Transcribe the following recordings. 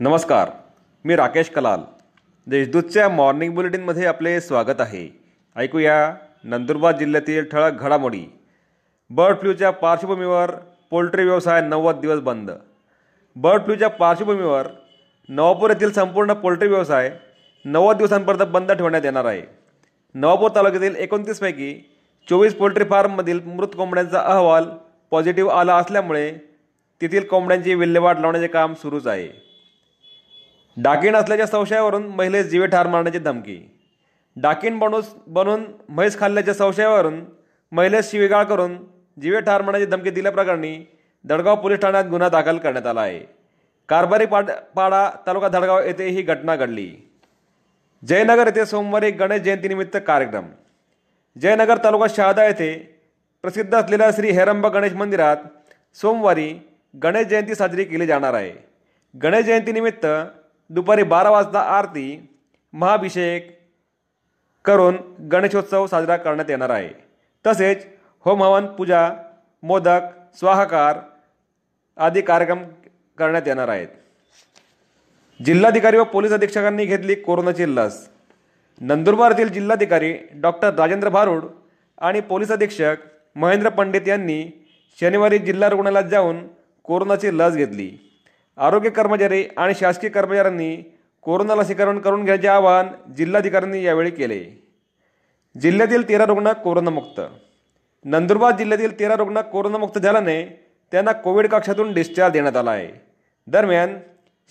नमस्कार मी राकेश कलाल. देशदूतच्या मॉर्निंग बुलेटिनमध्ये आपले स्वागत आहे. ऐकूया नंदुरबार जिल्ह्यातील ठळक घडामोडी. बर्ड फ्लूच्या पार्श्वभूमीवर पोल्ट्री व्यवसाय नव्वद दिवस बंद. बर्ड फ्लूच्या पार्श्वभूमीवर नवापूर येथील संपूर्ण पोल्ट्री व्यवसाय नव्वद दिवसांपर्यंत बंद ठेवण्यात येणार आहे. नवापूर तालुक्यातील एकोणतीसपैकी चोवीस पोल्ट्री फार्ममधील मृत कोंबड्यांचा अहवाल पॉझिटिव्ह आला असल्यामुळे तेथील कोंबड्यांची विल्हेवाट लावण्याचे काम सुरूच आहे. डाकीण असल्याच्या संशयावरून महिलेस जीवे ठार मारण्याची धमकी. डाकीण बनूस बनून म्हैस खाल्ल्याच्या संशयावरून महिलेस शिवीगाळ करून जीवे ठार मारण्याची धमकी दिल्याप्रकरणी दडगाव पोलीस ठाण्यात गुन्हा दाखल करण्यात आला आहे. कारभारी पाड पाडा तालुका धडगाव येथे ही घटना घडली. जयनगर येथे सोमवारी गणेश जयंतीनिमित्त कार्यक्रम. जयनगर तालुका शहादा येथे प्रसिद्ध असलेल्या श्री हेरंबा गणेश मंदिरात सोमवारी गणेश जयंती साजरी केली जाणार आहे. गणेश जयंतीनिमित्त दुपारी बारा वाजता आरती महाभिषेक करून गणेशोत्सव साजरा करण्यात येणार आहे. तसेच होम हवन पूजा मोदक स्वाहाकार आदी कार्यक्रम करण्यात येणार आहेत. जिल्हाधिकारी व पोलीस अधीक्षकांनी घेतली कोरोनाची लस. नंदुरबारतील जिल्हाधिकारी डॉक्टर राजेंद्र भारूड आणि पोलीस अधीक्षक महेंद्र पंडित यांनी शनिवारी जिल्हा रुग्णालयात जाऊन कोरोनाची लस घेतली. आरोग्य कर्मचारी आणि शासकीय कर्मचाऱ्यांनी कोरोना लसीकरण करून घ्यायचे आवाहन जिल्हाधिकाऱ्यांनी यावेळी केले. जिल्ह्यातील तेरा रुग्ण कोरोनामुक्त. नंदुरबार जिल्ह्यातील तेरा रुग्ण कोरोनामुक्त झाल्याने त्यांना कोविड कक्षातून डिस्चार्ज देण्यात आला आहे. दरम्यान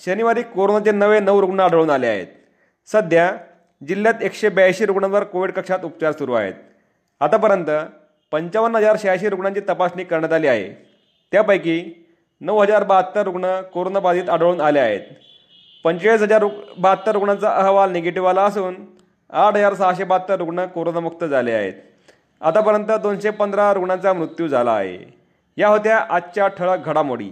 शनिवारी कोरोनाचे नवे नऊ रुग्ण आढळून आले आहेत. सध्या जिल्ह्यात एकशे ब्याऐंशी रुग्णांवर कोविड कक्षात उपचार सुरू आहेत. आतापर्यंत पंचावन्न हजार शहाऐंशी रुग्णांची तपासणी करण्यात आली आहे. त्यापैकी नऊ हजार बहात्तर रुग्ण कोरोनाबाधित आढळून आले आहेत. पंचेचाळीस हजार रु बहात्तर रुग्णांचा अहवाल निगेटिव्ह आला असून आठ हजार सहाशे बहात्तर रुग्ण कोरोनामुक्त झाले आहेत. आतापर्यंत दोनशे पंधरा रुग्णांचा मृत्यू झाला आहे. या होत्या आजच्या ठळक घडामोडी.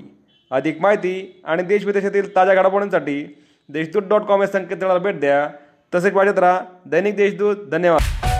अधिक माहिती आणि देश विदेशातील ताज्या घडामोडींसाठी देशदूत डॉट कॉम या संकेतस्थळाला भेट द्या. तसेच वाजत राहा दैनिक देशदूत. धन्यवाद.